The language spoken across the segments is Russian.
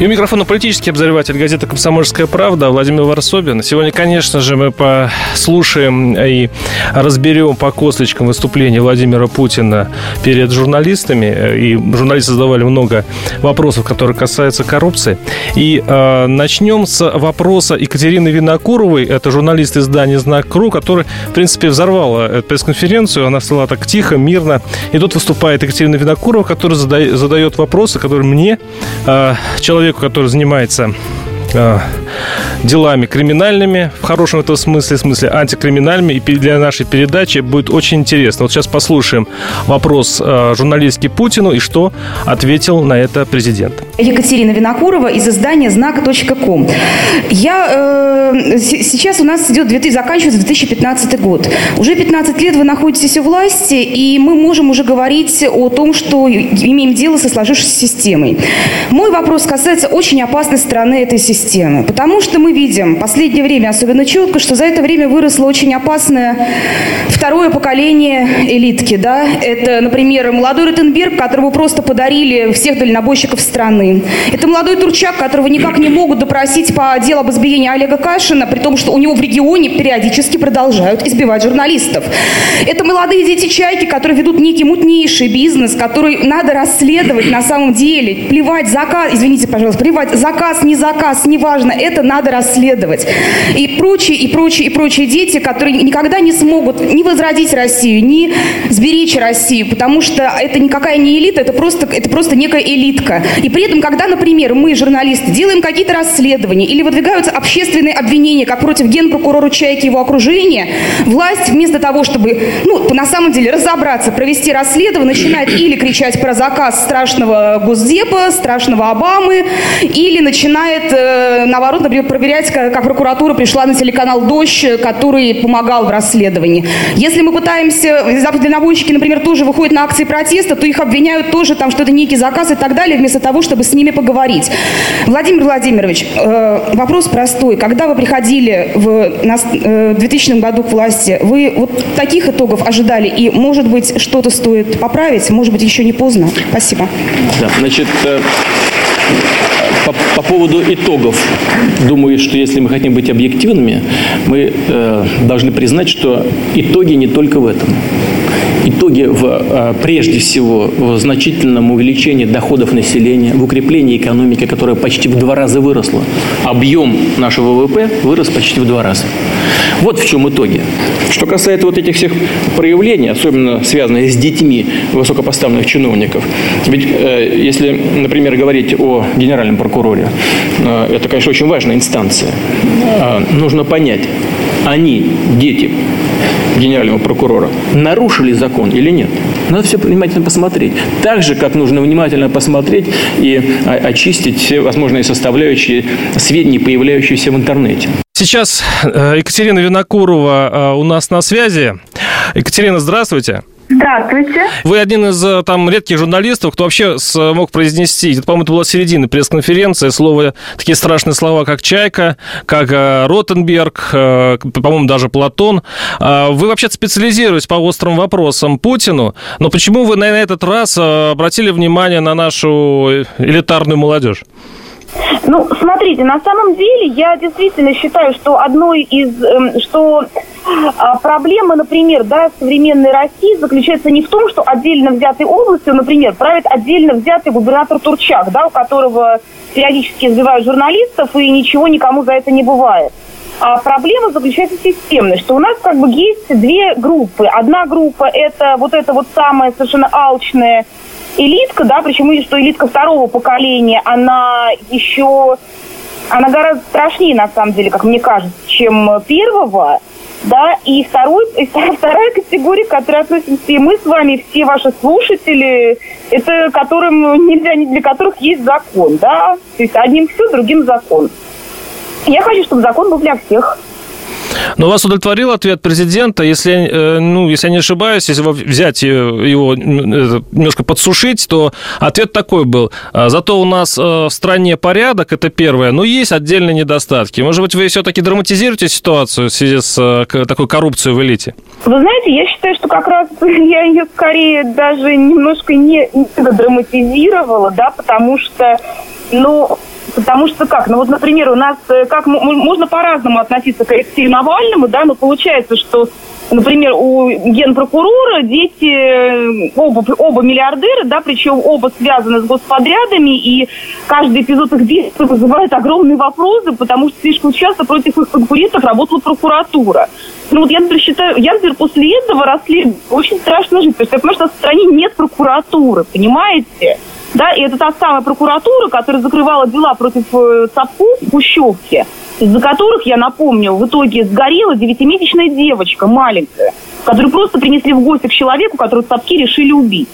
И у микрофона политический обозреватель газеты «Комсомольская правда» Владимир Варсобин. Сегодня, конечно же, мы послушаем и разберем по косточкам выступление Владимира Путина перед журналистами. И журналисты задавали много вопросов, которые касаются коррупции. И э, начнем с вопроса Екатерины Винокуровой. Это журналист издания «Знак.ру», который, в принципе, взорвала эту пресс-конференцию. Она стала так тихо, мирно. И тут выступает Екатерина Винокурова, которая задает вопросы, которые мне, э, человек человеку, который занимается э, делами криминальными, в хорошем этом смысле, в смысле антикриминальными. И для нашей передачи будет очень интересно. Вот сейчас послушаем вопрос э, журналистки Путину и что ответил на это президент. Екатерина Винокурова из издания знак.ком. Я, э, сейчас у нас идет, заканчивается 2015 год. Уже 15 лет вы находитесь у власти, и мы можем уже говорить о том, что имеем дело со сложившейся системой. Мой вопрос касается очень опасной стороны этой системы, потому что мы видим в последнее время особенно четко, что за это время выросло очень опасное второе поколение элитки. Да? Это, например, молодой Ротенберг, которого просто подарили всех дальнобойщиков страны. Это молодой Турчак, которого никак не могут допросить по делу об избиении Олега Кашина, при том, что у него в регионе периодически продолжают избивать журналистов. Это молодые дети Чайки, которые ведут некий мутнейший бизнес, который надо расследовать на самом деле. Плевать, заказ, извините, пожалуйста, плевать, заказ, не заказ, неважно, это надо расследовать. И прочие, и прочие, и прочие дети, которые никогда не смогут ни возродить Россию, ни сберечь Россию, потому что это никакая не элита, это просто, это просто некая элитка. И при этом, когда, например, мы, журналисты, делаем какие-то расследования или выдвигаются общественные обвинения, как против генпрокурора Чайки и его окружения, власть вместо того, чтобы, ну, на самом деле, разобраться, провести расследование, начинает или кричать про заказ страшного Госдепа, страшного Обамы, или начинает, э, наоборот, например, проверять, как прокуратура пришла на телеканал «Дождь», который помогал в расследовании. Если мы пытаемся, дальнобойщики, например, тоже выходят на акции протеста, то их обвиняют тоже, там, что это некий заказ и так далее, вместо того, чтобы с ними поговорить. Владимир Владимирович, э, вопрос простой. Когда вы приходили в, на, э, в 2000 году к власти, вы вот таких итогов ожидали? И, может быть, что-то стоит поправить? Может быть, еще не поздно? Спасибо. Да, значит, э, поводу итогов, думаю, что если мы хотим быть объективными, мы э, должны признать, что итоги не только в этом итоги в, а, прежде всего в значительном увеличении доходов населения, в укреплении экономики, которая почти в два раза выросла. Объем нашего ВВП вырос почти в два раза. Вот в чем итоги. Что касается вот этих всех проявлений, особенно связанных с детьми высокопоставленных чиновников, ведь э, если, например, говорить о генеральном прокуроре, э, это, конечно, очень важная инстанция. Э, нужно понять, они, дети генерального прокурора, нарушили закон или нет. Надо все внимательно посмотреть. Так же, как нужно внимательно посмотреть и очистить все возможные составляющие сведений, появляющиеся в интернете. Сейчас э, Екатерина Винокурова э, у нас на связи. Екатерина, здравствуйте. Здравствуйте. Вы один из э, там редких журналистов, кто вообще смог произнести, это, по-моему, это была середина пресс-конференции, слово, такие страшные слова, как «Чайка», как «Ротенберг», по-моему, даже «Платон». А вы вообще специализируетесь по острым вопросам Путину, но почему вы на этот раз обратили внимание на нашу элитарную молодежь? Ну, смотрите, на самом деле я действительно считаю, что одной из, эм, что а, проблема, например, да, современной России заключается не в том, что отдельно взятой областью, например, правит отдельно взятый губернатор Турчак, да, у которого периодически избивают журналистов, и ничего никому за это не бывает. А проблема заключается в системной, что у нас как бы есть две группы. Одна группа – это вот эта вот самая совершенно алчная элитка, да, причем что элитка второго поколения, она еще, она гораздо страшнее, на самом деле, как мне кажется, чем первого, да, и, второй, и вторая категория, к которой относимся и мы с вами, все ваши слушатели, это которым нельзя, для которых есть закон, да, то есть одним все, другим закон. Я хочу, чтобы закон был для всех. Но вас удовлетворил ответ президента, если, э, ну, если я не ошибаюсь, если взять его немножко подсушить, то ответ такой был. «А, зато у нас э, в стране порядок, это первое, но есть отдельные недостатки. Может быть, вы все-таки драматизируете ситуацию в связи с э, такой коррупцией в элите? Вы знаете, я считаю, что как раз я ее скорее даже немножко не, не драматизировала, да, потому что, ну, Потому что как? Ну вот, например, у нас э, как можно по-разному относиться к Алексею Навальному, да, но получается, что, например, у генпрокурора дети э, оба, оба миллиардеры, да, причем оба связаны с господрядами, и каждый эпизод их действия вызывает огромные вопросы, потому что слишком часто против их конкурентов работала прокуратура. Ну вот я, например, считаю, я, например, после этого расследования очень страшно жить, потому что я понимаю, что в стране нет прокуратуры, понимаете? Да, и это та самая прокуратура, которая закрывала дела против э, Цапков в Пущевке, из-за которых, я напомню, в итоге сгорела девятимесячная девочка маленькая, которую просто принесли в гости к человеку, которого Цапки решили убить.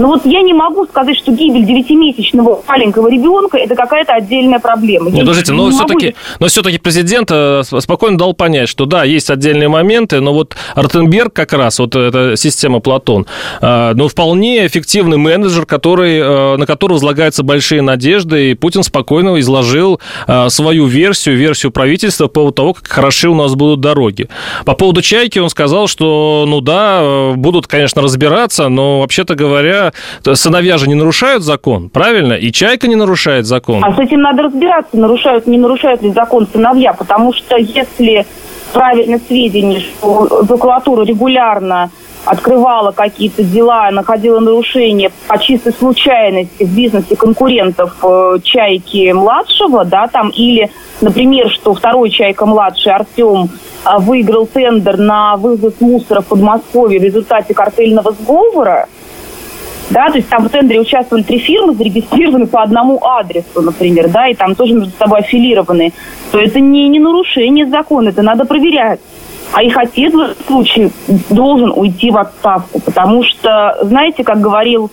Но вот я не могу сказать, что гибель девятимесячного маленького ребенка это какая-то отдельная проблема. Нет, подождите, но все-таки, но все-таки президент э, спокойно дал понять, что да, есть отдельные моменты, но вот Ротенберг как раз, вот эта система Платон, э, ну, вполне эффективный менеджер, который, э, на которого возлагаются большие надежды, и Путин спокойно изложил свою версию, версию правительства по поводу того, как хороши у нас будут дороги. По поводу «Чайки» он сказал, что, ну да, будут, конечно, разбираться, но, вообще-то говоря, сыновья же не нарушают закон, правильно? И Чайка не нарушает закон. А с этим надо разбираться, нарушают, не нарушают ли закон сыновья, потому что если правильно сведения, что прокуратура регулярно открывала какие-то дела, находила нарушения по чистой случайности в бизнесе конкурентов э, Чайки младшего, да, там, или, например, что второй Чайка младший Артем э, выиграл тендер на вывоз мусора в Подмосковье в результате картельного сговора, да, то есть там в тендере участвовали три фирмы, зарегистрированы по одному адресу, например, да, и там тоже между собой аффилированы, то это не, не нарушение закона, это надо проверять. А их отец в этом случае должен уйти в отставку, потому что, знаете, как говорил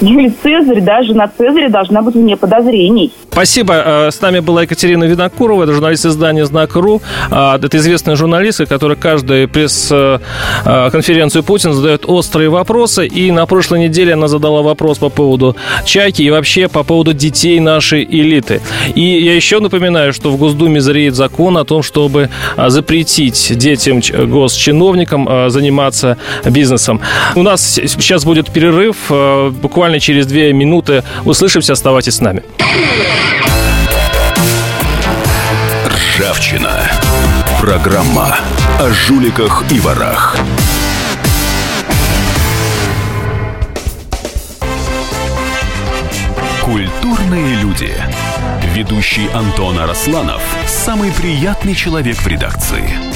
Юлий Цезарь, да, жена Цезаря должна быть вне подозрений. Спасибо. Э, с нами была Екатерина Винокурова, это журналист издания «Знак.ру». А, это известная журналистка, которая каждую пресс-конференцию Путин задает острые вопросы. И на прошлой неделе она задала вопрос по поводу чайки и вообще по поводу детей нашей элиты. И я еще напоминаю, что в Госдуме зреет закон о том, чтобы запретить детям, госчиновникам заниматься бизнесом. У нас сейчас будет перерыв. Буквально через две минуты услышимся. Оставайтесь с нами. Ржавчина. Программа о жуликах и ворах. Культурные люди. Ведущий Антон Арасланов – самый приятный человек в редакции.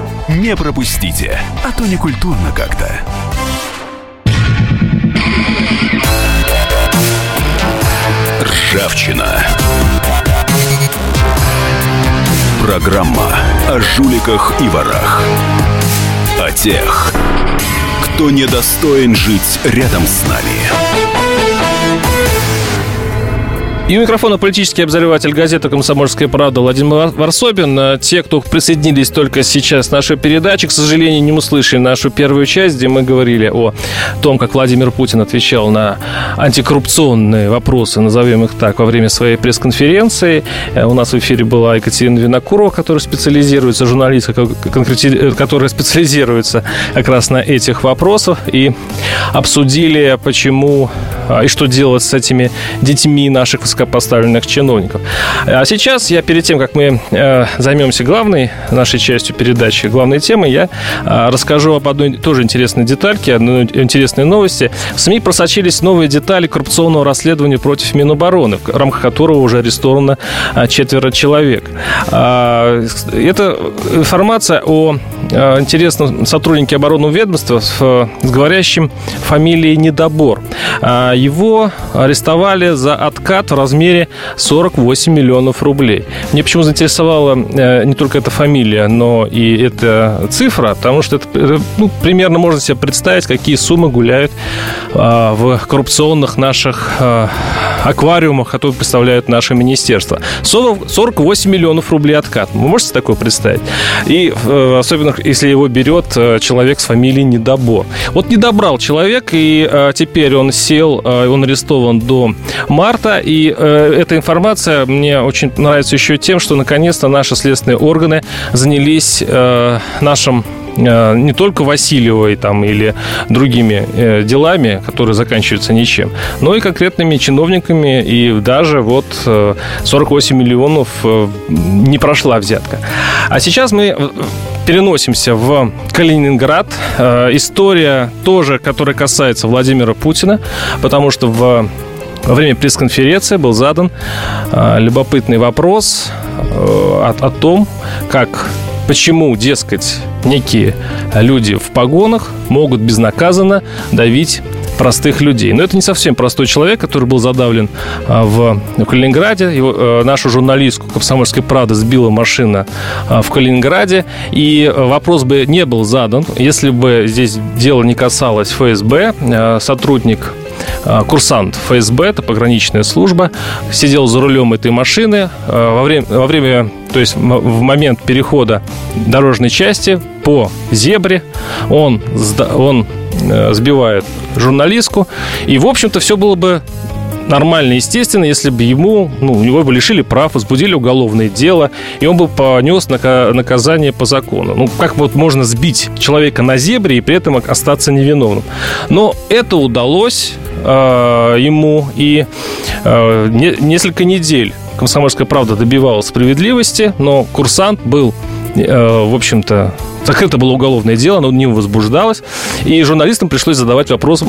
Не пропустите, а то не культурно как-то. Ржавчина. Программа о жуликах и ворах. О тех, кто недостоин жить рядом с нами. И у микрофона политический обозреватель газеты «Комсомольская правда» Владимир Варсобин. Э, те, кто присоединились только сейчас к нашей передаче, к сожалению, не услышали нашу первую часть, где мы говорили о том, как Владимир Путин отвечал на антикоррупционные вопросы, назовем их так, во время своей пресс-конференции. Э, у нас в эфире была Екатерина Винокурова, которая специализируется, журналистка, э, которая специализируется как раз на этих вопросах. И обсудили, почему и что делать с этими детьми наших высокопоставленных высокопоставленных чиновников. А сейчас я перед тем, как мы э, займемся главной нашей частью передачи, главной темой, я э, расскажу об одной тоже интересной детальке, одной интересной новости. В СМИ просочились новые детали коррупционного расследования против Минобороны, в рамках которого уже арестовано четверо человек. А, это информация о интересном сотруднике оборонного ведомства с, говорящим фамилией Недобор. А, его арестовали за откат в размере 48 миллионов рублей. Мне почему заинтересовала э, не только эта фамилия, но и эта цифра, потому что это, э, ну, примерно можно себе представить, какие суммы гуляют а, в коррупционных наших а, аквариумах, которые представляют наше министерство. 48 миллионов рублей откат. Вы можете такое представить? И э, особенно, если его берет человек с фамилией Недобор. Вот не добрал человек, и теперь он сел, он арестован до марта, и эта информация мне очень нравится еще тем, что наконец-то наши следственные органы занялись нашим Э, не только Васильевой там, или другими э, делами, которые заканчиваются ничем, но и конкретными чиновниками, и даже вот 48 э, миллионов не прошла взятка. А сейчас мы переносимся в Калининград. История тоже, которая касается Владимира Путина, потому что в во время пресс-конференции был задан любопытный вопрос о, о том, как почему, дескать, некие люди в погонах могут безнаказанно давить простых людей. Но это не совсем простой человек, который был задавлен а, в Калининграде. Его, э, нашу журналистку «Комсомольской правды» сбила машина а, в Калининграде. И вопрос бы не был задан, если бы здесь дело не касалось ФСБ. Э, сотрудник курсант ФСБ, это пограничная служба, сидел за рулем этой машины а, во время, во время то есть в момент перехода дорожной части по зебре он, он э, сбивает журналистку, и, в общем-то, все было бы нормально, естественно, если бы ему, ну, у него бы лишили прав, возбудили уголовное дело, и он бы понес наказание по закону. Ну, как вот можно сбить человека на зебре и при этом остаться невиновным? Но это удалось э, ему, и э, не, несколько недель «Комсомольская правда» добивалась справедливости, но курсант был, э, в общем-то, Закрыто было уголовное дело, оно не возбуждалось. И журналистам пришлось задавать вопрос,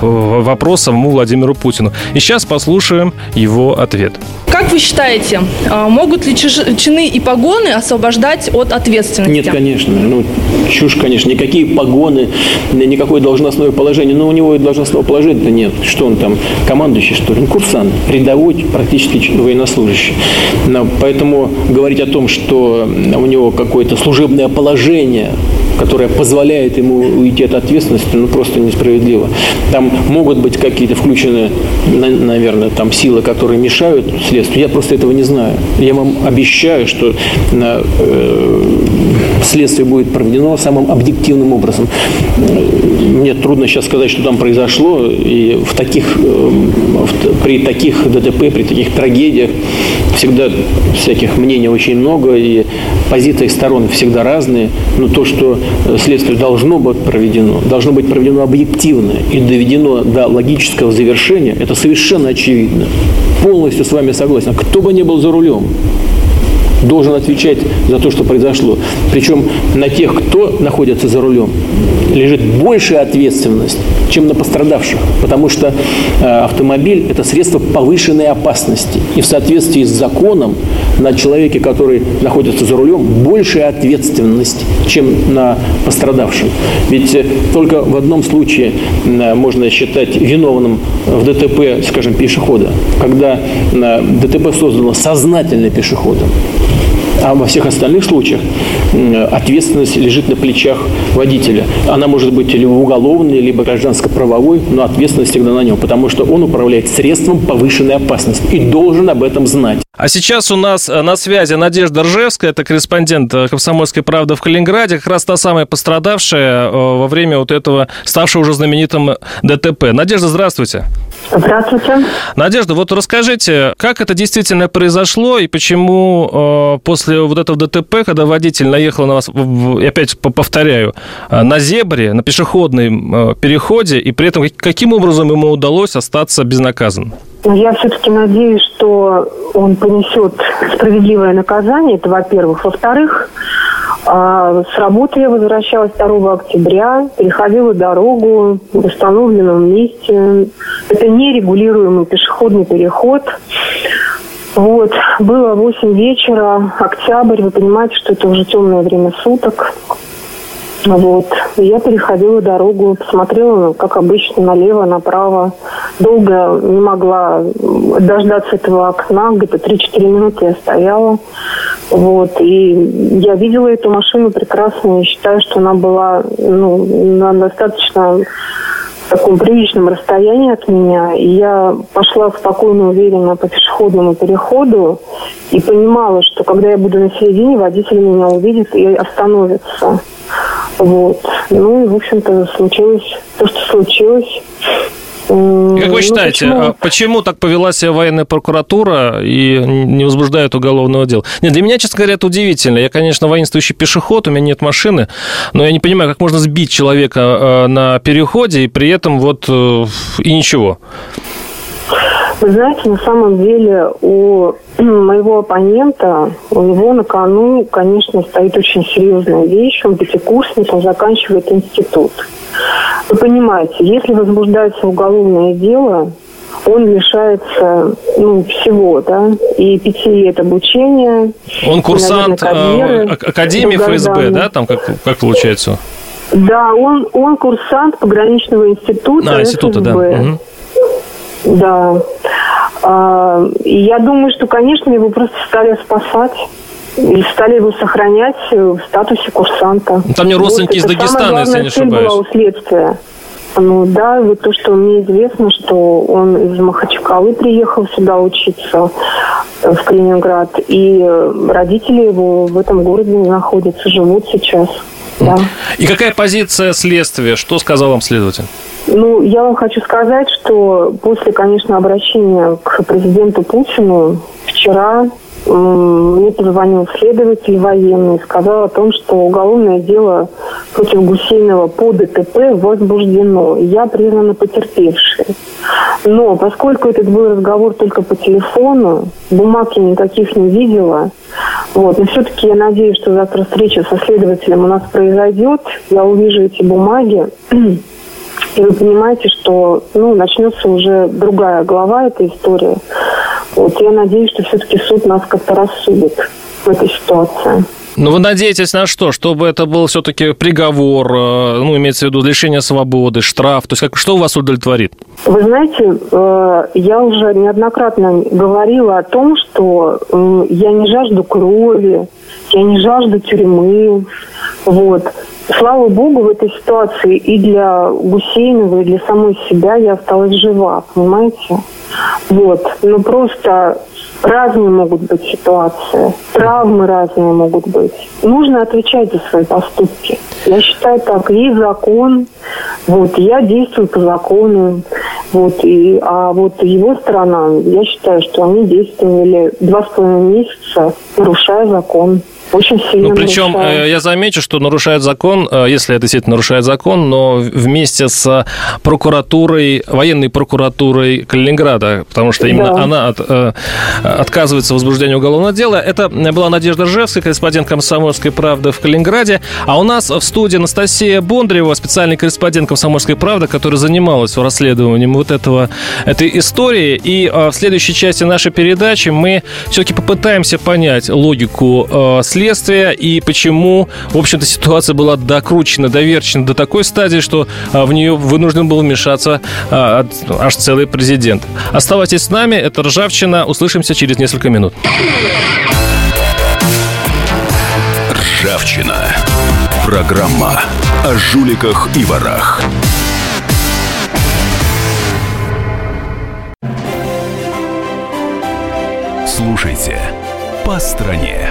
вопрос самому Владимиру Путину. И сейчас послушаем его ответ. Как вы считаете, а, могут ли чины и погоны освобождать от ответственности? Нет, конечно. Ну, чушь, конечно. Никакие погоны, никакое должностное положение. Но у него и должностного положения-то нет. Что он там, командующий, что ли? Ну, курсант, рядовой, практически военнослужащий. Но, поэтому говорить о том, что у него какое-то служебное положение, которое позволяет ему уйти от ответственности, ну просто несправедливо. Там могут быть какие-то включены, наверное, там силы, которые мешают следствию. Я просто этого не знаю. Я вам обещаю, что э, следствие будет проведено самым объективным образом. Мне трудно сейчас сказать, что там произошло, и в таких, э, при таких ДТП, при таких трагедиях всегда всяких мнений очень много, и позиции сторон всегда разные. Но то, что следствие должно быть проведено, должно быть проведено объективно и доведено до логического завершения, это совершенно очевидно. Полностью с вами согласен. Кто бы ни был за рулем, должен отвечать за то, что произошло. Причем на тех, кто находится за рулем, лежит большая ответственность, чем на пострадавших. Потому что э, автомобиль – это средство повышенной опасности. И в соответствии с законом на человеке, который находится за рулем, большая ответственность, чем на пострадавшем. Ведь э, только в одном случае э, можно считать виновным в ДТП, скажем, пешехода, когда ДТП создано сознательно пешеходом. А во всех остальных случаях ответственность лежит на плечах водителя. Она может быть либо уголовной, либо гражданско-правовой, но ответственность всегда на нем, потому что он управляет средством повышенной опасности и должен об этом знать. А сейчас у нас э, на связи Надежда Ржевская, это корреспондент э, «Комсомольской правды» в Калининграде, как раз та самая пострадавшая э, во время вот этого ставшего уже знаменитым ДТП. Надежда, здравствуйте. Здравствуйте. Надежда, вот расскажите, как это действительно произошло и почему после вот этого ДТП, когда водитель наехал на вас, опять повторяю, на зебре, на пешеходном переходе, и при этом каким образом ему удалось остаться безнаказанным? Я все-таки надеюсь, что он понесет справедливое наказание, это во-первых. Во-вторых, а, с работы я возвращалась 2 октября, переходила дорогу в установленном месте. Это нерегулируемый пешеходный переход. Вот, было 8 вечера, октябрь, вы понимаете, что это уже темное время суток. Вот. я переходила дорогу, посмотрела, как обычно, налево, направо. Долго не могла дождаться этого окна, где-то 3-4 минуты я стояла. Вот. И я видела эту машину прекрасно. Я считаю, что она была ну, на достаточно таком приличном расстоянии от меня. И я пошла спокойно, уверенно по пешеходному переходу и понимала, что когда я буду на середине, водитель меня увидит и остановится. Вот. Ну и, в общем-то, случилось то, что случилось. Как вы ну, считаете, почему? А почему так повела себя военная прокуратура и не возбуждает уголовного дела? Нет, для меня, честно говоря, это удивительно. Я, конечно, воинствующий пешеход, у меня нет машины, но я не понимаю, как можно сбить человека а, на переходе и при этом вот э, и ничего. Вы знаете, на самом деле у моего оппонента, у него на кону, конечно, стоит очень серьезная вещь. Он пятикурсник, он заканчивает институт. Вы понимаете, если возбуждается уголовное дело, он лишается ну, всего, да, и пяти лет обучения. Он курсант и, наверное, карьеры, Академии ФСБ, да, там как, как получается? Да, он, он курсант пограничного института. А, института, да. Угу. Да. А, и я думаю, что, конечно, его просто стали спасать. И стали его сохранять в статусе курсанта. Ну, там не родственники вот, из Дагестана, если я не ошибаюсь. Была у следствия. Ну да, вот то, что мне известно, что он из Махачкалы приехал сюда учиться э, в Калининград, и родители его в этом городе находятся, живут сейчас. Да. И какая позиция следствия? Что сказал вам следователь? Ну, я вам хочу сказать, что после, конечно, обращения к президенту Путину вчера мне позвонил следователь военный сказал о том, что уголовное дело против Гусейнова по ДТП возбуждено. Я признана потерпевшей. Но поскольку этот был разговор только по телефону, бумаг я никаких не видела, вот, но все-таки я надеюсь, что завтра встреча со следователем у нас произойдет. Я увижу эти бумаги. И вы понимаете, что ну, начнется уже другая глава этой истории. Вот я надеюсь, что все-таки суд нас как-то рассудит в этой ситуации. Ну, вы надеетесь на что? Чтобы это был все-таки приговор, э, ну, имеется в виду лишение свободы, штраф? То есть как, что у вас удовлетворит? Вы знаете, э, я уже неоднократно говорила о том, что я не жажду крови, я не жажду тюрьмы. Вот. Слава богу, в этой ситуации и для Гусейнова, и для самой себя я осталась жива, понимаете? Вот. Но просто разные могут быть ситуации, травмы разные могут быть. Нужно отвечать за свои поступки. Я считаю так, есть закон, вот, я действую по закону, вот, и, а вот его сторона, я считаю, что они действовали два с половиной месяца, нарушая закон. Очень сильно ну, причем нарушает. я замечу, что нарушает закон, э, если это действительно нарушает закон, но вместе с прокуратурой, военной прокуратурой Калининграда, потому что именно да. она от, э, отказывается в возбуждении уголовного дела. Это была Надежда Ржевская, корреспондент «Комсомольской правды» в Калининграде. А у нас в студии Анастасия Бондарева, специальный корреспондент «Комсомольской правды», которая занималась расследованием вот этого, этой истории. И э, в следующей части нашей передачи мы все-таки попытаемся понять логику следствия и почему, в общем-то, ситуация была докручена, доверчена до такой стадии, что а, в нее вынужден был вмешаться а, аж целый президент. Оставайтесь с нами, это «Ржавчина». Услышимся через несколько минут. «Ржавчина». Программа о жуликах и ворах. Слушайте «По стране».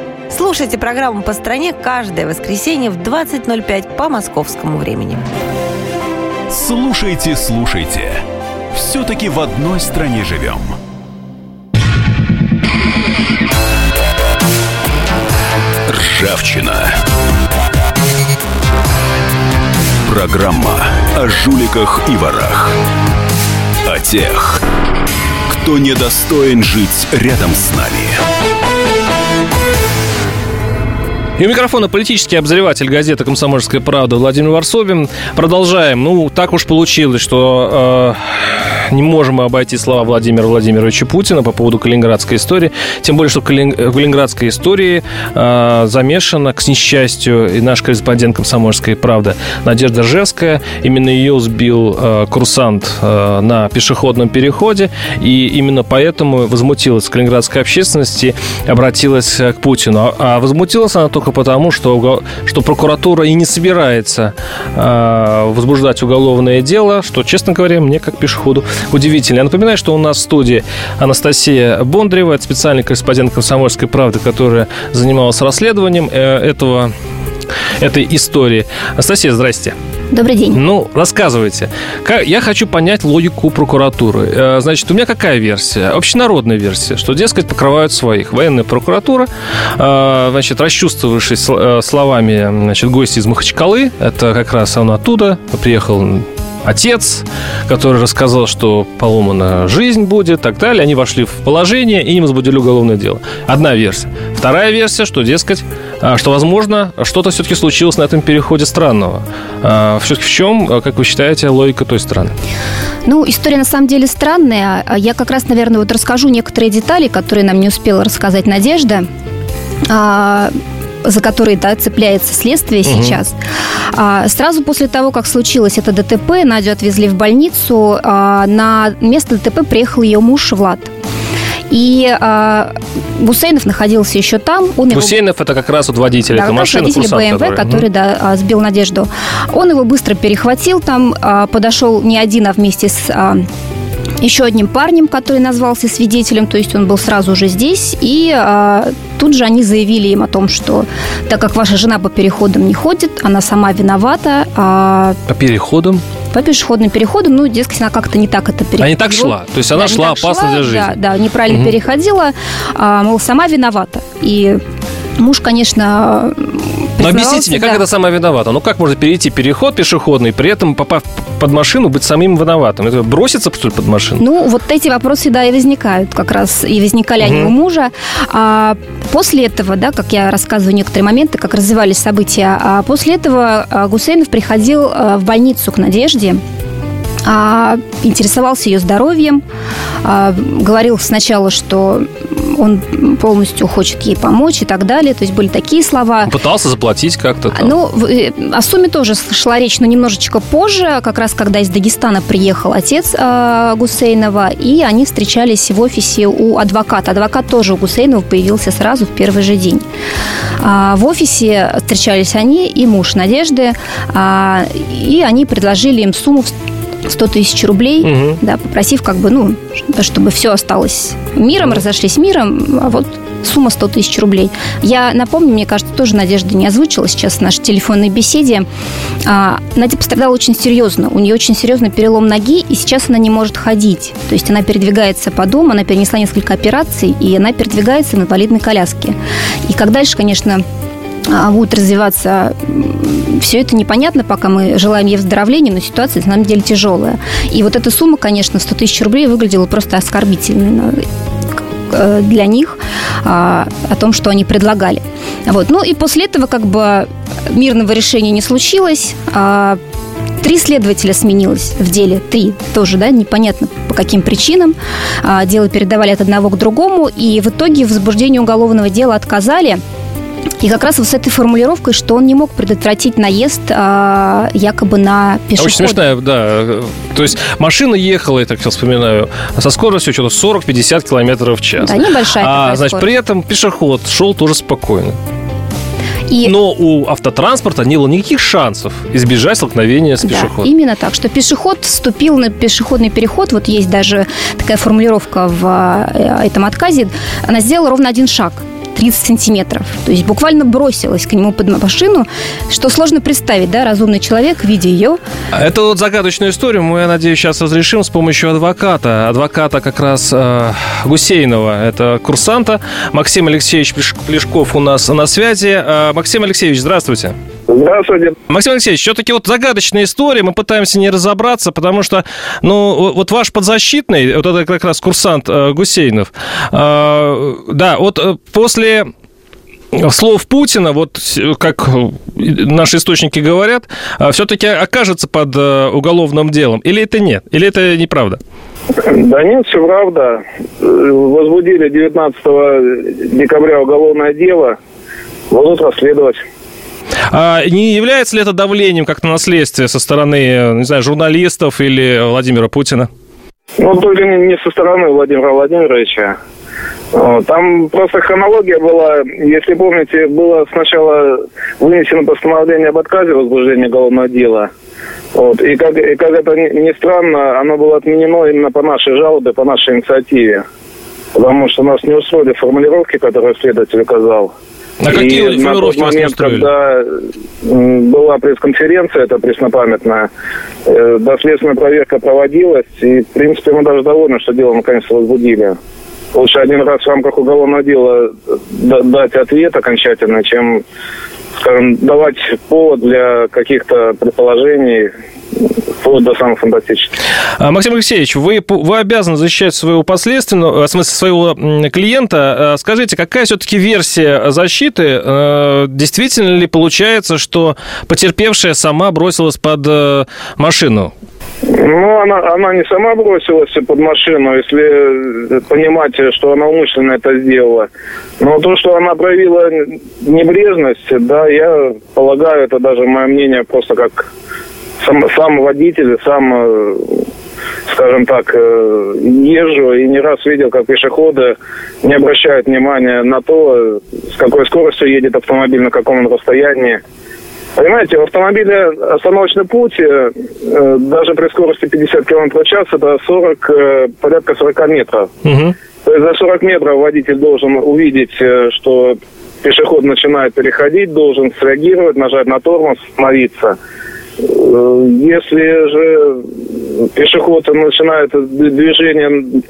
Слушайте программу «По стране» каждое воскресенье в 20.05 по московскому времени. Слушайте, слушайте. Все-таки в одной стране живем. Ржавчина. Программа о жуликах и ворах. О тех, кто недостоин жить рядом с нами. И у микрофона политический обозреватель газеты «Комсомольская правда» Владимир Варсобин. Продолжаем. Ну, так уж получилось, что э, не можем мы обойти слова Владимира Владимировича Путина по поводу калининградской истории. Тем более, что в калининградской истории э, замешана, к несчастью, и наш корреспондент «Комсомольской правды» Надежда Ржевская. Именно ее сбил э, курсант э, на пешеходном переходе. И именно поэтому возмутилась калининградская общественность и обратилась к Путину. А возмутилась она только потому, что, что прокуратура и не собирается э, возбуждать уголовное дело, что, честно говоря, мне как пешеходу удивительно. Я напоминаю, что у нас в студии Анастасия Бондарева, это специальный корреспондент «Комсомольской правды», которая занималась расследованием э, этого этой истории. Анастасия, здрасте. Добрый день. Ну, рассказывайте. Я хочу понять логику прокуратуры. Э, значит, у меня какая версия? Общенародная версия, что, дескать, покрывают своих. Военная прокуратура, э, значит, расчувствовавшись словами значит, гостя из Махачкалы, это как раз он оттуда, приехал отец, который рассказал, что поломана жизнь будет и так далее. Они вошли в положение и им возбудили уголовное дело. Одна версия. Вторая версия, что, дескать, а, что, возможно, что-то все-таки случилось на этом переходе странного. А, все-таки в чем, а, как вы считаете, логика той страны? Ну, история на самом деле странная. Я как раз, наверное, вот расскажу некоторые детали, которые нам не успела рассказать Надежда за которые да, цепляется следствие угу. сейчас. А, сразу после того, как случилось это ДТП, Надю отвезли в больницу. А, на место ДТП приехал ее муж Влад. И а, Гусейнов находился еще там. Он Гусейнов его... это как раз вот водитель да, этой машины. водитель BMW, который, который угу. да, а, сбил Надежду. Он его быстро перехватил там, а, подошел не один, а вместе с еще одним парнем, который назвался свидетелем, то есть он был сразу же здесь, и а, тут же они заявили им о том, что так как ваша жена по переходам не ходит, она сама виновата. А... По переходам? По пешеходным переходам, ну, дескать, она как-то не так это переходила. А не так шла, то есть она да, шла опасно для жизни. Да, да, неправильно угу. переходила, а, мол, сама виновата. И Муж, конечно, но объясните мне, как это самое виновата? Ну, как можно перейти переход пешеходный, при этом, попав под машину, быть самим виноватым? Это броситься, что ли, под машину? Ну, вот эти вопросы, да, и возникают как раз. И возникали угу. они у мужа. А после этого, да, как я рассказываю некоторые моменты, как развивались события, а после этого а, Гусейнов приходил а, в больницу к Надежде, а, интересовался ее здоровьем, а, говорил сначала, что он полностью хочет ей помочь и так далее. То есть были такие слова. пытался заплатить как-то? Там. Ну, э, о сумме тоже шла речь, но немножечко позже, как раз когда из Дагестана приехал отец э, Гусейнова, и они встречались в офисе у адвоката. Адвокат тоже у Гусейнова появился сразу в первый же день. А, в офисе встречались они и муж Надежды, а, и они предложили им сумму 100 тысяч рублей, угу. да, попросив как бы, ну, чтобы все осталось миром, разошлись миром, а вот сумма 100 тысяч рублей. Я напомню, мне кажется, тоже Надежда не озвучила сейчас в нашей телефонной беседе. А, Надя пострадала очень серьезно. У нее очень серьезный перелом ноги, и сейчас она не может ходить. То есть она передвигается по дому, она перенесла несколько операций, и она передвигается в инвалидной коляске. И как дальше, конечно, будет развиваться все это непонятно, пока мы желаем ей выздоровления, но ситуация на самом деле тяжелая. И вот эта сумма, конечно, 100 тысяч рублей выглядела просто оскорбительной э, для них а, о том, что они предлагали. Вот. Ну и после этого как бы мирного решения не случилось. А, три следователя сменилось в деле, три тоже, да, непонятно по каким причинам. Дело передавали от одного к другому, и в итоге в возбуждении уголовного дела отказали – и как раз вот с этой формулировкой, что он не мог предотвратить наезд а, якобы на пешехода. Очень смешная, да. То есть машина ехала, я так сейчас вспоминаю, со скоростью что-то 40-50 километров в час. Да, небольшая А, значит, скорость. при этом пешеход шел тоже спокойно. И... Но у автотранспорта не было никаких шансов избежать столкновения с пешеходом. Да, именно так, что пешеход вступил на пешеходный переход, вот есть даже такая формулировка в э, этом отказе, она сделала ровно один шаг – 30 сантиметров. То есть буквально бросилась к нему под машину, что сложно представить, да, разумный человек, видя ее. Это вот загадочную историю мы, я надеюсь, сейчас разрешим с помощью адвоката. Адвоката как раз э, Гусейнова, это курсанта. Максим Алексеевич Плешков у нас на связи. Э, Максим Алексеевич, здравствуйте. Здравствуйте. Максим Алексеевич, все-таки вот загадочная история, мы пытаемся не разобраться, потому что, ну, вот ваш подзащитный, вот это как раз курсант э, Гусейнов, э, да, вот э, после слов Путина, вот как наши источники говорят, э, все-таки окажется под э, уголовным делом? Или это нет? Или это неправда? Да нет, все правда. Возбудили 19 декабря уголовное дело, будут расследовать. А не является ли это давлением как-то на следствие со стороны, не знаю, журналистов или Владимира Путина? Ну, только не со стороны Владимира Владимировича. Там просто хронология была, если помните, было сначала вынесено постановление об отказе возбуждения уголовного дела. Вот. И, как, и как это ни странно, оно было отменено именно по нашей жалобе, по нашей инициативе. Потому что нас не устроили формулировки, которые следователь указал. А какие и на тот момент, когда была пресс-конференция, это преснопамятная, э, доследственная проверка проводилась, и, в принципе, мы даже довольны, что дело наконец возбудили. Лучше один раз в рамках уголовного дела дать ответ окончательно, чем, скажем, давать повод для каких-то предположений, вплоть до самых фантастических. А, Максим Алексеевич, вы, вы обязаны защищать своего последственного, в смысле своего клиента. А, скажите, какая все-таки версия защиты? А, действительно ли получается, что потерпевшая сама бросилась под э, машину? Ну, она, она не сама бросилась под машину, если э, понимать, что она умышленно это сделала. Но то, что она проявила небрежность, да, я полагаю, это даже мое мнение просто как сам, сам водитель, сам, э, скажем так, э, езжу и не раз видел, как пешеходы не обращают внимания на то, с какой скоростью едет автомобиль, на каком он расстоянии. Понимаете, в автомобиле остановочный путь, э, даже при скорости 50 км в час, это 40, порядка 40 метров. Угу. То есть за 40 метров водитель должен увидеть, что пешеход начинает переходить, должен среагировать, нажать на тормоз, остановиться. Э, если же пешеход начинает движение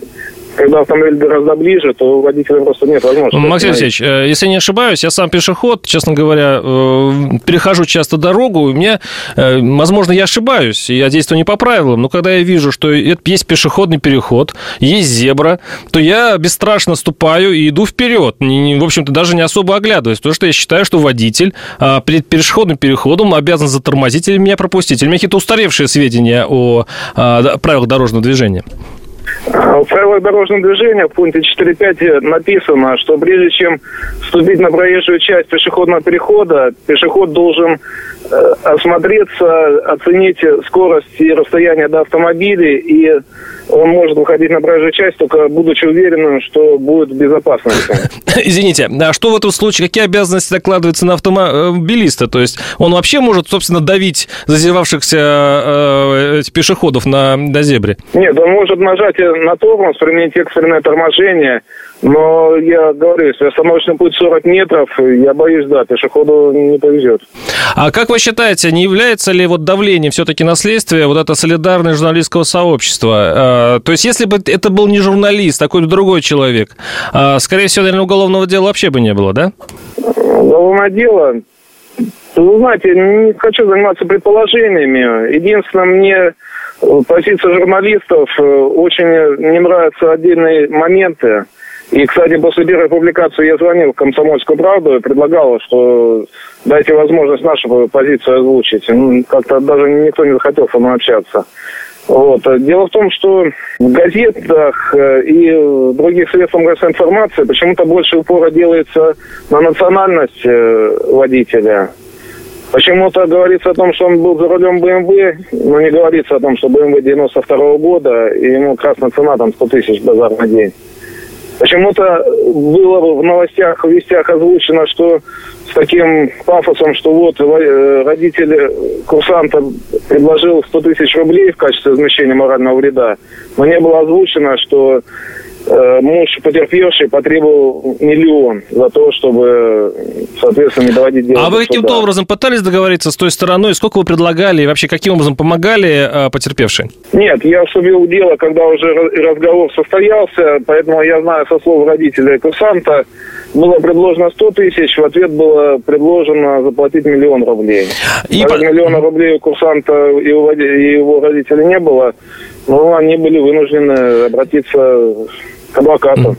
когда автомобиль гораздо ближе, то у водителя просто нет возможности. Максим Алексеевич, э, если не ошибаюсь, я сам пешеход, честно говоря, э, перехожу часто дорогу, и мне, возможно, я ошибаюсь, я действую не по правилам, но когда я вижу, что есть пешеходный переход, есть зебра, то я бесстрашно ступаю и иду вперед, в общем-то, даже не особо оглядываясь, потому что я считаю, что водитель а, перед пешеходным переходом обязан затормозить или меня пропустить. Или у меня какие-то устаревшие сведения о а, правилах дорожного движения? В правилах дорожного движения в пункте 4.5 написано, что прежде чем вступить на проезжую часть пешеходного перехода, пешеход должен э, осмотреться, оценить скорость и расстояние до автомобиля, и он может выходить на проезжую часть, только будучи уверенным, что будет в безопасности. Извините, а что в этом случае, какие обязанности накладываются на автомобилиста? То есть он вообще может, собственно, давить зазевавшихся э, пешеходов на, на зебре? Нет, он может нажать на тормоз, применить экстренное торможение, но я говорю, если остановочный путь 40 метров, я боюсь, да, пешеходу не повезет. А как вы считаете, не является ли вот давлением все-таки на следствие вот это солидарное журналистского сообщества? А, то есть, если бы это был не журналист, а какой-то другой человек, а, скорее всего, наверное, уголовного дела вообще бы не было, да? Уголовное дело? Вы знаете, не хочу заниматься предположениями. Единственное, мне позиция журналистов э, очень не нравятся отдельные моменты. И, кстати, после первой публикации я звонил в «Комсомольскую правду» и предлагал, что дайте возможность нашу позицию озвучить. Ну, как-то даже никто не захотел со мной общаться. Вот. Дело в том, что в газетах э, и в других средствах массовой информации почему-то больше упора делается на национальность э, водителя. Почему-то говорится о том, что он был за рулем БМВ, но не говорится о том, что БМВ 92 -го года, и ему красная цена там 100 тысяч базар на день. Почему-то было в новостях, в вестях озвучено, что с таким пафосом, что вот э, родители курсанта предложил 100 тысяч рублей в качестве возмещения морального вреда, но не было озвучено, что муж потерпевший потребовал миллион за то, чтобы, соответственно, не доводить дело А вы каким-то образом пытались договориться с той стороной? Сколько вы предлагали и вообще каким образом помогали э, потерпевшей? Нет, я вступил в дело, когда уже разговор состоялся, поэтому я знаю со слов родителей курсанта, было предложено 100 тысяч, в ответ было предложено заплатить миллион рублей. И по... миллиона рублей у курсанта и его родителей не было, но они были вынуждены обратиться к адвокату.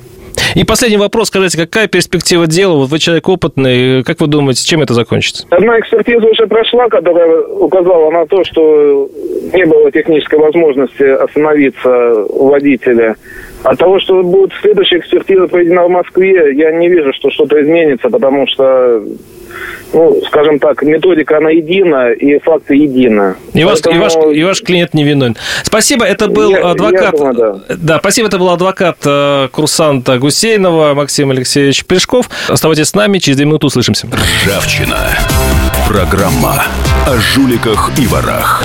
И последний вопрос, скажите, какая перспектива дела? Вот вы человек опытный, как вы думаете, чем это закончится? Одна экспертиза уже прошла, которая указала на то, что не было технической возможности остановиться у водителя. От того, что будет следующая экспертиза проведена в Москве, я не вижу, что что-то изменится, потому что ну, скажем так, методика, она едина, и факты едины. И, Поэтому... ваш, и, ваш, и ваш клиент не виновен. Спасибо, это был я, адвокат... Я думаю, да. да, спасибо, это был адвокат э, курсанта Гусейнова Максим Алексеевич Плешков. Оставайтесь с нами, через две минуты услышимся. Ржавчина. Программа о жуликах и ворах.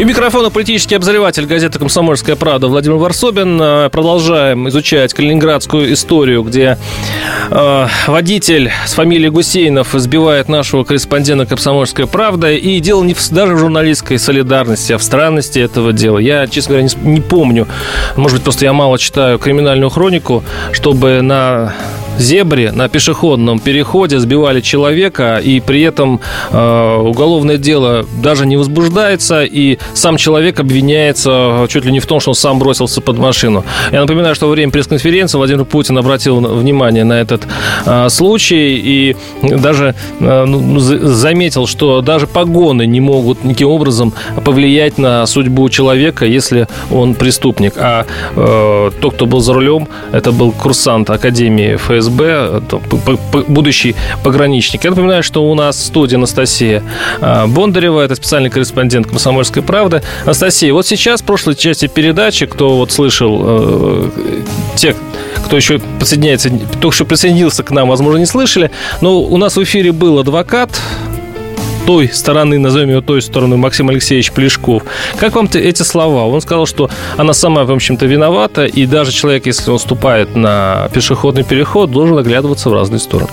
И микрофона политический обозреватель газеты «Комсомольская правда» Владимир Варсобин. Э, продолжаем изучать калининградскую историю, где э, водитель с фамилией Гусейнов избивает нашего корреспондента «Комсомольская правда». И дело не в, даже в журналистской солидарности, а в странности этого дела. Я, честно говоря, не, не помню, может быть, просто я мало читаю криминальную хронику, чтобы на зебре на пешеходном переходе сбивали человека, и при этом э, уголовное дело даже не возбуждается, и сам человек обвиняется чуть ли не в том, что он сам бросился под машину. Я напоминаю, что во время пресс-конференции Владимир Путин обратил внимание на этот э, случай и даже э, ну, заметил, что даже погоны не могут никаким образом повлиять на судьбу человека, если он преступник. А э, тот, кто был за рулем, это был курсант Академии ФСБ, будущий пограничник. Я напоминаю, что у нас в студии Анастасия э, Бондарева, это специальный корреспондент «Комсомольской правда». Анастасия, вот сейчас, в прошлой части передачи, кто вот слышал, э, те, кто еще подсоединяется, только что присоединился к нам, возможно, не слышали, но у нас в эфире был адвокат, той стороны, назовем его той стороной, Максим Алексеевич Плешков. Как вам эти слова? Он сказал, что она сама, в общем-то, виновата, и даже человек, если он ступает на пешеходный переход, должен оглядываться в разные стороны.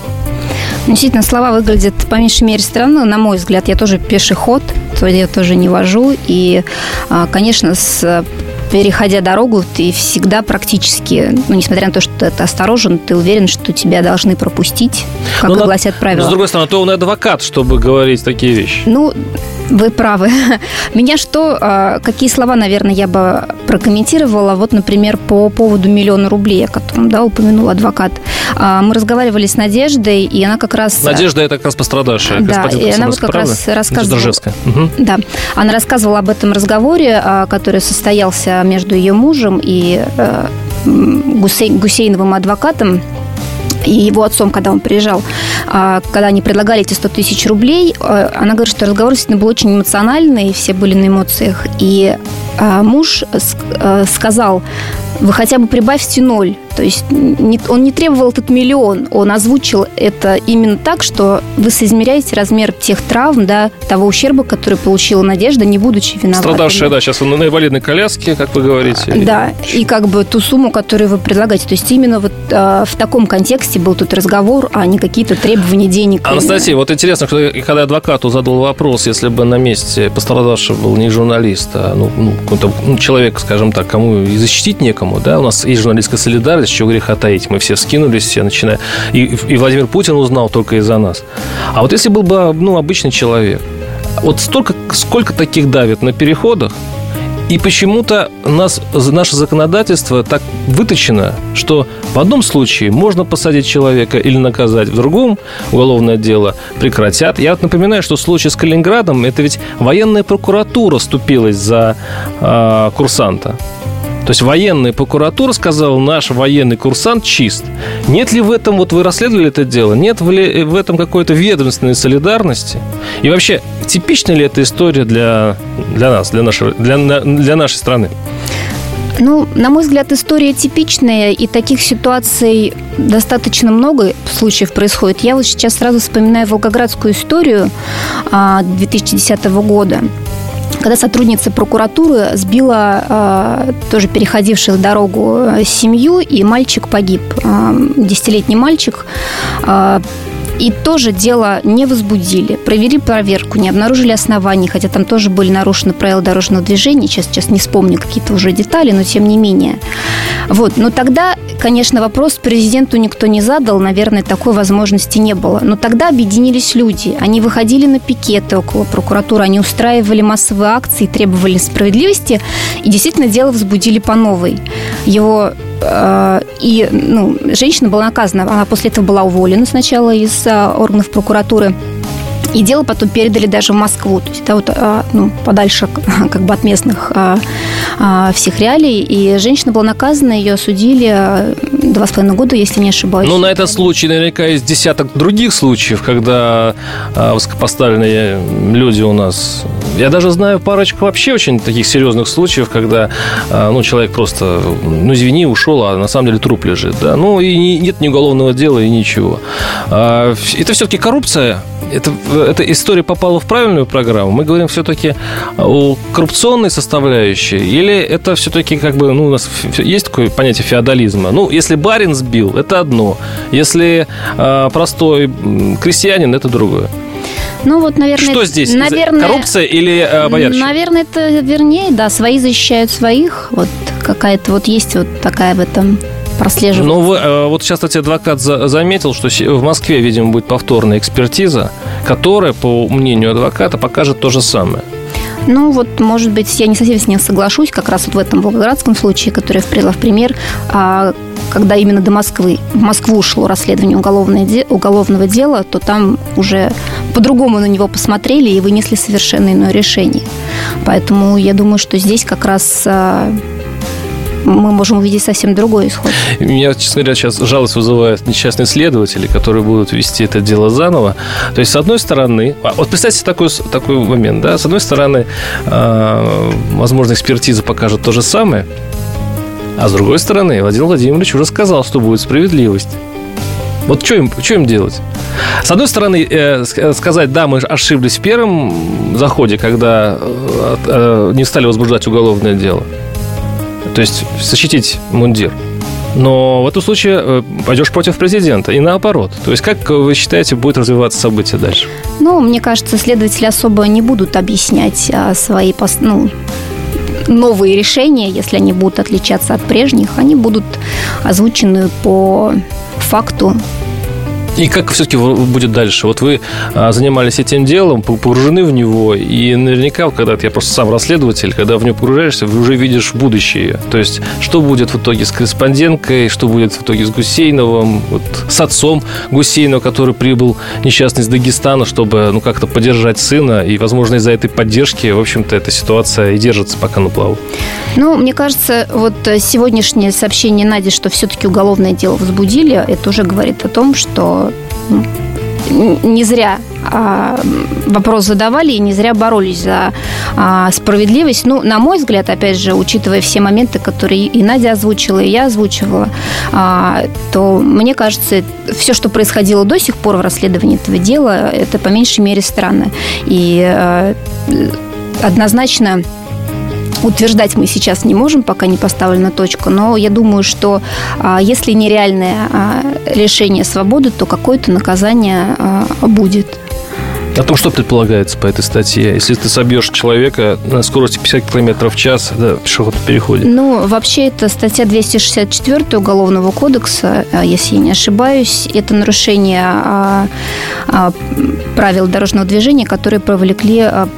Действительно, слова выглядят по меньшей мере странно. На мой взгляд, я тоже пешеход, то я тоже не вожу. И, а, конечно, с переходя дорогу, ты всегда практически, ну, несмотря на то, что ты осторожен, ты уверен, что тебя должны пропустить, как ну, и гласят правила. С другой стороны, то он адвокат, чтобы говорить такие вещи. Ну, вы правы. Меня что, а, какие слова, наверное, я бы прокомментировала? Вот, например, по поводу миллиона рублей, о котором, да, упомянул адвокат. А, мы разговаривали с Надеждой, и она как раз... Надежда – это как раз пострадавшая. Да, и она вот как правда? раз рассказывала... Угу. Да, она рассказывала об этом разговоре, а, который состоялся между ее мужем и э, Гусейновым адвокатом и его отцом, когда он приезжал, а, когда они предлагали эти 100 тысяч рублей, э, она говорит, что разговор действительно был очень эмоциональный, все были на эмоциях. И муж э, сказал вы хотя бы прибавьте ноль. То есть он не требовал этот миллион, он озвучил это именно так, что вы соизмеряете размер тех травм, да, того ущерба, который получила Надежда, не будучи виноватой. Страдавшая, да, сейчас он на инвалидной коляске, как вы говорите. Да, и как бы ту сумму, которую вы предлагаете. То есть именно вот а, в таком контексте был тут разговор, а не какие-то требования денег. Анастасия, вот интересно, когда адвокату задал вопрос, если бы на месте пострадавшего был не журналист, а ну, ну, какой-то ну, человек, скажем так, кому и защитить некому, да, у нас есть журналистская солидарность, чего греха таить. Мы все скинулись, все начиная. И, и Владимир Путин узнал только из-за нас. А вот если был бы ну, обычный человек, вот столько, сколько таких давит на переходах, и почему-то нас, наше законодательство так выточено, что в одном случае можно посадить человека или наказать, в другом уголовное дело прекратят. Я вот напоминаю, что в случае с Калининградом это ведь военная прокуратура ступилась за э, курсанта. То есть военная прокуратура сказала, наш военный курсант чист. Нет ли в этом, вот вы расследовали это дело, нет ли в этом какой-то ведомственной солидарности? И вообще, типична ли эта история для, для нас, для, нашего, для, для нашей страны? Ну, на мой взгляд, история типичная, и таких ситуаций достаточно много случаев происходит. Я вот сейчас сразу вспоминаю волгоградскую историю 2010 а, года когда сотрудница прокуратуры сбила э, тоже переходивших дорогу э, семью, и мальчик погиб. Э, десятилетний мальчик э, и тоже дело не возбудили. Провели проверку, не обнаружили оснований, хотя там тоже были нарушены правила дорожного движения. Сейчас, сейчас не вспомню какие-то уже детали, но тем не менее. Вот. Но тогда, конечно, вопрос президенту никто не задал, наверное, такой возможности не было. Но тогда объединились люди. Они выходили на пикеты около прокуратуры, они устраивали массовые акции, требовали справедливости, и действительно дело возбудили по новой. Его Э, и ну, женщина была наказана. Она после этого была уволена сначала из э, органов прокуратуры. И дело потом передали даже в Москву, то есть это вот э, ну, подальше как бы от местных всех реалий. И женщина была наказана, ее осудили два с половиной года, если не ошибаюсь. Ну, на этот случай наверняка есть десяток других случаев, когда высокопоставленные люди у нас... Я даже знаю парочку вообще очень таких серьезных случаев, когда ну, человек просто, ну, извини, ушел, а на самом деле труп лежит. Да? Ну, и нет ни уголовного дела, и ничего. А, это все-таки коррупция, это, эта история попала в правильную программу? Мы говорим все-таки о коррупционной составляющей? Или это все-таки как бы, ну, у нас есть такое понятие феодализма? Ну, если барин сбил, это одно. Если э, простой крестьянин, это другое. Ну вот, наверное... Что здесь? Наверное, Коррупция или э, боярщина? Наверное, это вернее, да, свои защищают своих. Вот какая-то вот есть вот такая в этом прослеживать. Ну, вы, э, вот сейчас, кстати, адвокат заметил, что в Москве, видимо, будет повторная экспертиза, которая, по мнению адвоката, покажет то же самое. Ну, вот, может быть, я не совсем с ним соглашусь, как раз вот в этом волгоградском случае, который я привела в пример, а, когда именно до Москвы, в Москву шло расследование уголовного дела, то там уже по-другому на него посмотрели и вынесли совершенно иное решение. Поэтому я думаю, что здесь как раз а, мы можем увидеть совсем другой исход. Меня, честно говоря, сейчас жалость вызывают несчастные следователи, которые будут вести это дело заново. То есть, с одной стороны, а, вот представьте такой, такой момент, да, с одной стороны, э, возможно, экспертиза покажет то же самое, а с другой стороны, Владимир Владимирович уже сказал, что будет справедливость. Вот что им, что им делать? С одной стороны, э, сказать, да, мы ошиблись в первом заходе, когда э, э, не стали возбуждать уголовное дело – то есть защитить мундир. Но в этом случае э, пойдешь против президента и наоборот. То есть как вы считаете, будет развиваться событие дальше? Ну, мне кажется, следователи особо не будут объяснять а, свои ну, новые решения, если они будут отличаться от прежних, они будут озвучены по факту и как все-таки будет дальше? Вот вы а, занимались этим делом, погружены в него, и наверняка, когда я просто сам расследователь, когда в него погружаешься, вы уже видишь будущее. То есть, что будет в итоге с корреспонденткой, что будет в итоге с Гусейновым, вот, с отцом Гусейнова, который прибыл несчастный из Дагестана, чтобы ну, как-то поддержать сына, и, возможно, из-за этой поддержки, в общем-то, эта ситуация и держится пока на плаву. Ну, мне кажется, вот сегодняшнее сообщение Нади, что все-таки уголовное дело возбудили, это уже говорит о том, что не зря а, вопрос задавали и не зря боролись за а, справедливость. Ну, на мой взгляд, опять же, учитывая все моменты, которые и Надя озвучила, и я озвучивала, а, то мне кажется, все, что происходило до сих пор в расследовании этого дела, это по меньшей мере странно. И а, однозначно Утверждать мы сейчас не можем, пока не поставлена точка, но я думаю, что а, если нереальное а, лишение свободы, то какое-то наказание а, будет. О том, что предполагается по этой статье? Если ты собьешь человека на скорости 50 км в час да, пешеходном переходе? Ну, вообще, это статья 264 Уголовного кодекса, а, если я не ошибаюсь. Это нарушение а, а, правил дорожного движения, которые повлекли а,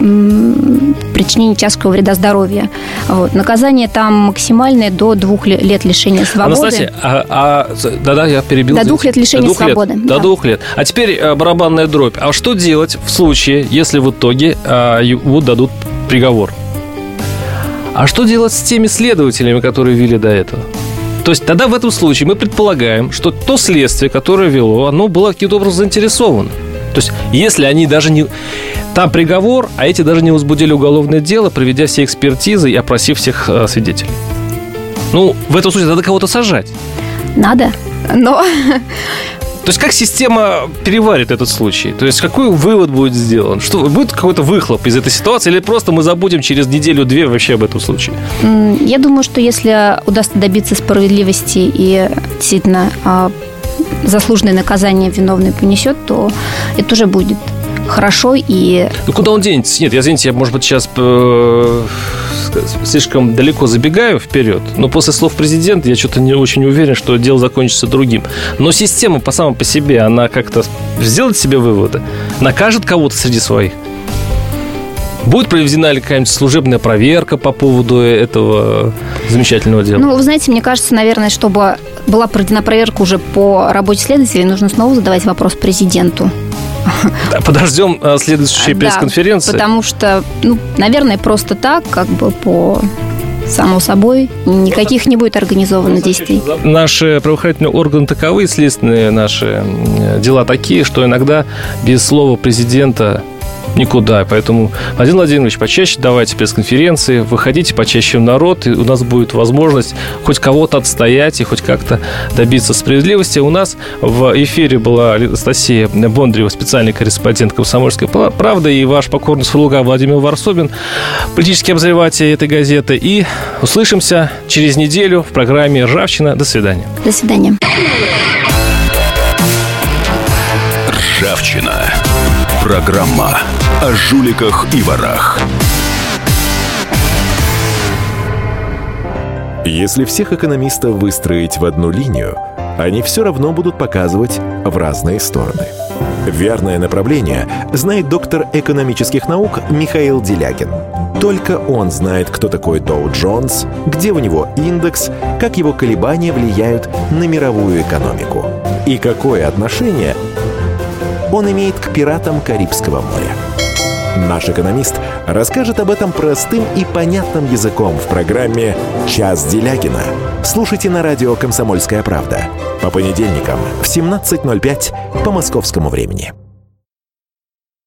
причинение тяжкого вреда здоровью. Вот. Наказание там максимальное до двух лет лишения свободы. Анастасия, а, а, да-да, я перебил. До двух лет лишения до двух свободы. Лет, да. До двух лет. А теперь а, барабанная дробь. А что делать в случае, если в итоге а, ему дадут приговор? А что делать с теми следователями, которые вели до этого? То есть тогда в этом случае мы предполагаем, что то следствие, которое вело, оно было каким-то образом заинтересовано. То есть, если они даже не... Там приговор, а эти даже не возбудили уголовное дело, проведя все экспертизы и опросив всех э, свидетелей. Ну, в этом случае надо кого-то сажать. Надо, но... То есть как система переварит этот случай? То есть какой вывод будет сделан? Что будет какой-то выхлоп из этой ситуации, или просто мы забудем через неделю-две вообще об этом случае? Я думаю, что если удастся добиться справедливости и действительно а, заслуженное наказание виновный понесет, то это уже будет хорошо и... Ну, куда он денется? Нет, я, извините, я, может быть, сейчас э, слишком далеко забегаю вперед, но после слов президента я что-то не очень уверен, что дело закончится другим. Но система по самой по себе, она как-то сделает себе выводы, накажет кого-то среди своих. Будет проведена ли какая-нибудь служебная проверка по поводу этого замечательного дела? Ну, вы знаете, мне кажется, наверное, чтобы была проведена проверка уже по работе следователей, нужно снова задавать вопрос президенту. Подождем а, следующей пресс-конференции. Да, потому что, ну, наверное, просто так, как бы по само собой, никаких не будет организовано действий. Наши правоохранительные органы таковы, следственные наши дела такие, что иногда без слова президента никуда. Поэтому, Владимир Владимирович, почаще давайте пресс-конференции, выходите почаще в народ, и у нас будет возможность хоть кого-то отстоять и хоть как-то добиться справедливости. У нас в эфире была Анастасия Бондарева, специальный корреспондент «Комсомольской правды», и ваш покорный слуга Владимир Варсобин, политический обозреватель этой газеты. И услышимся через неделю в программе «Ржавчина». До свидания. До свидания. Ржавчина. Программа о жуликах и ворах. Если всех экономистов выстроить в одну линию, они все равно будут показывать в разные стороны. Верное направление знает доктор экономических наук Михаил Делякин. Только он знает, кто такой Доу Джонс, где у него индекс, как его колебания влияют на мировую экономику и какое отношение он имеет к пиратам Карибского моря. Наш экономист расскажет об этом простым и понятным языком в программе «Час Делягина». Слушайте на радио «Комсомольская правда» по понедельникам в 17.05 по московскому времени.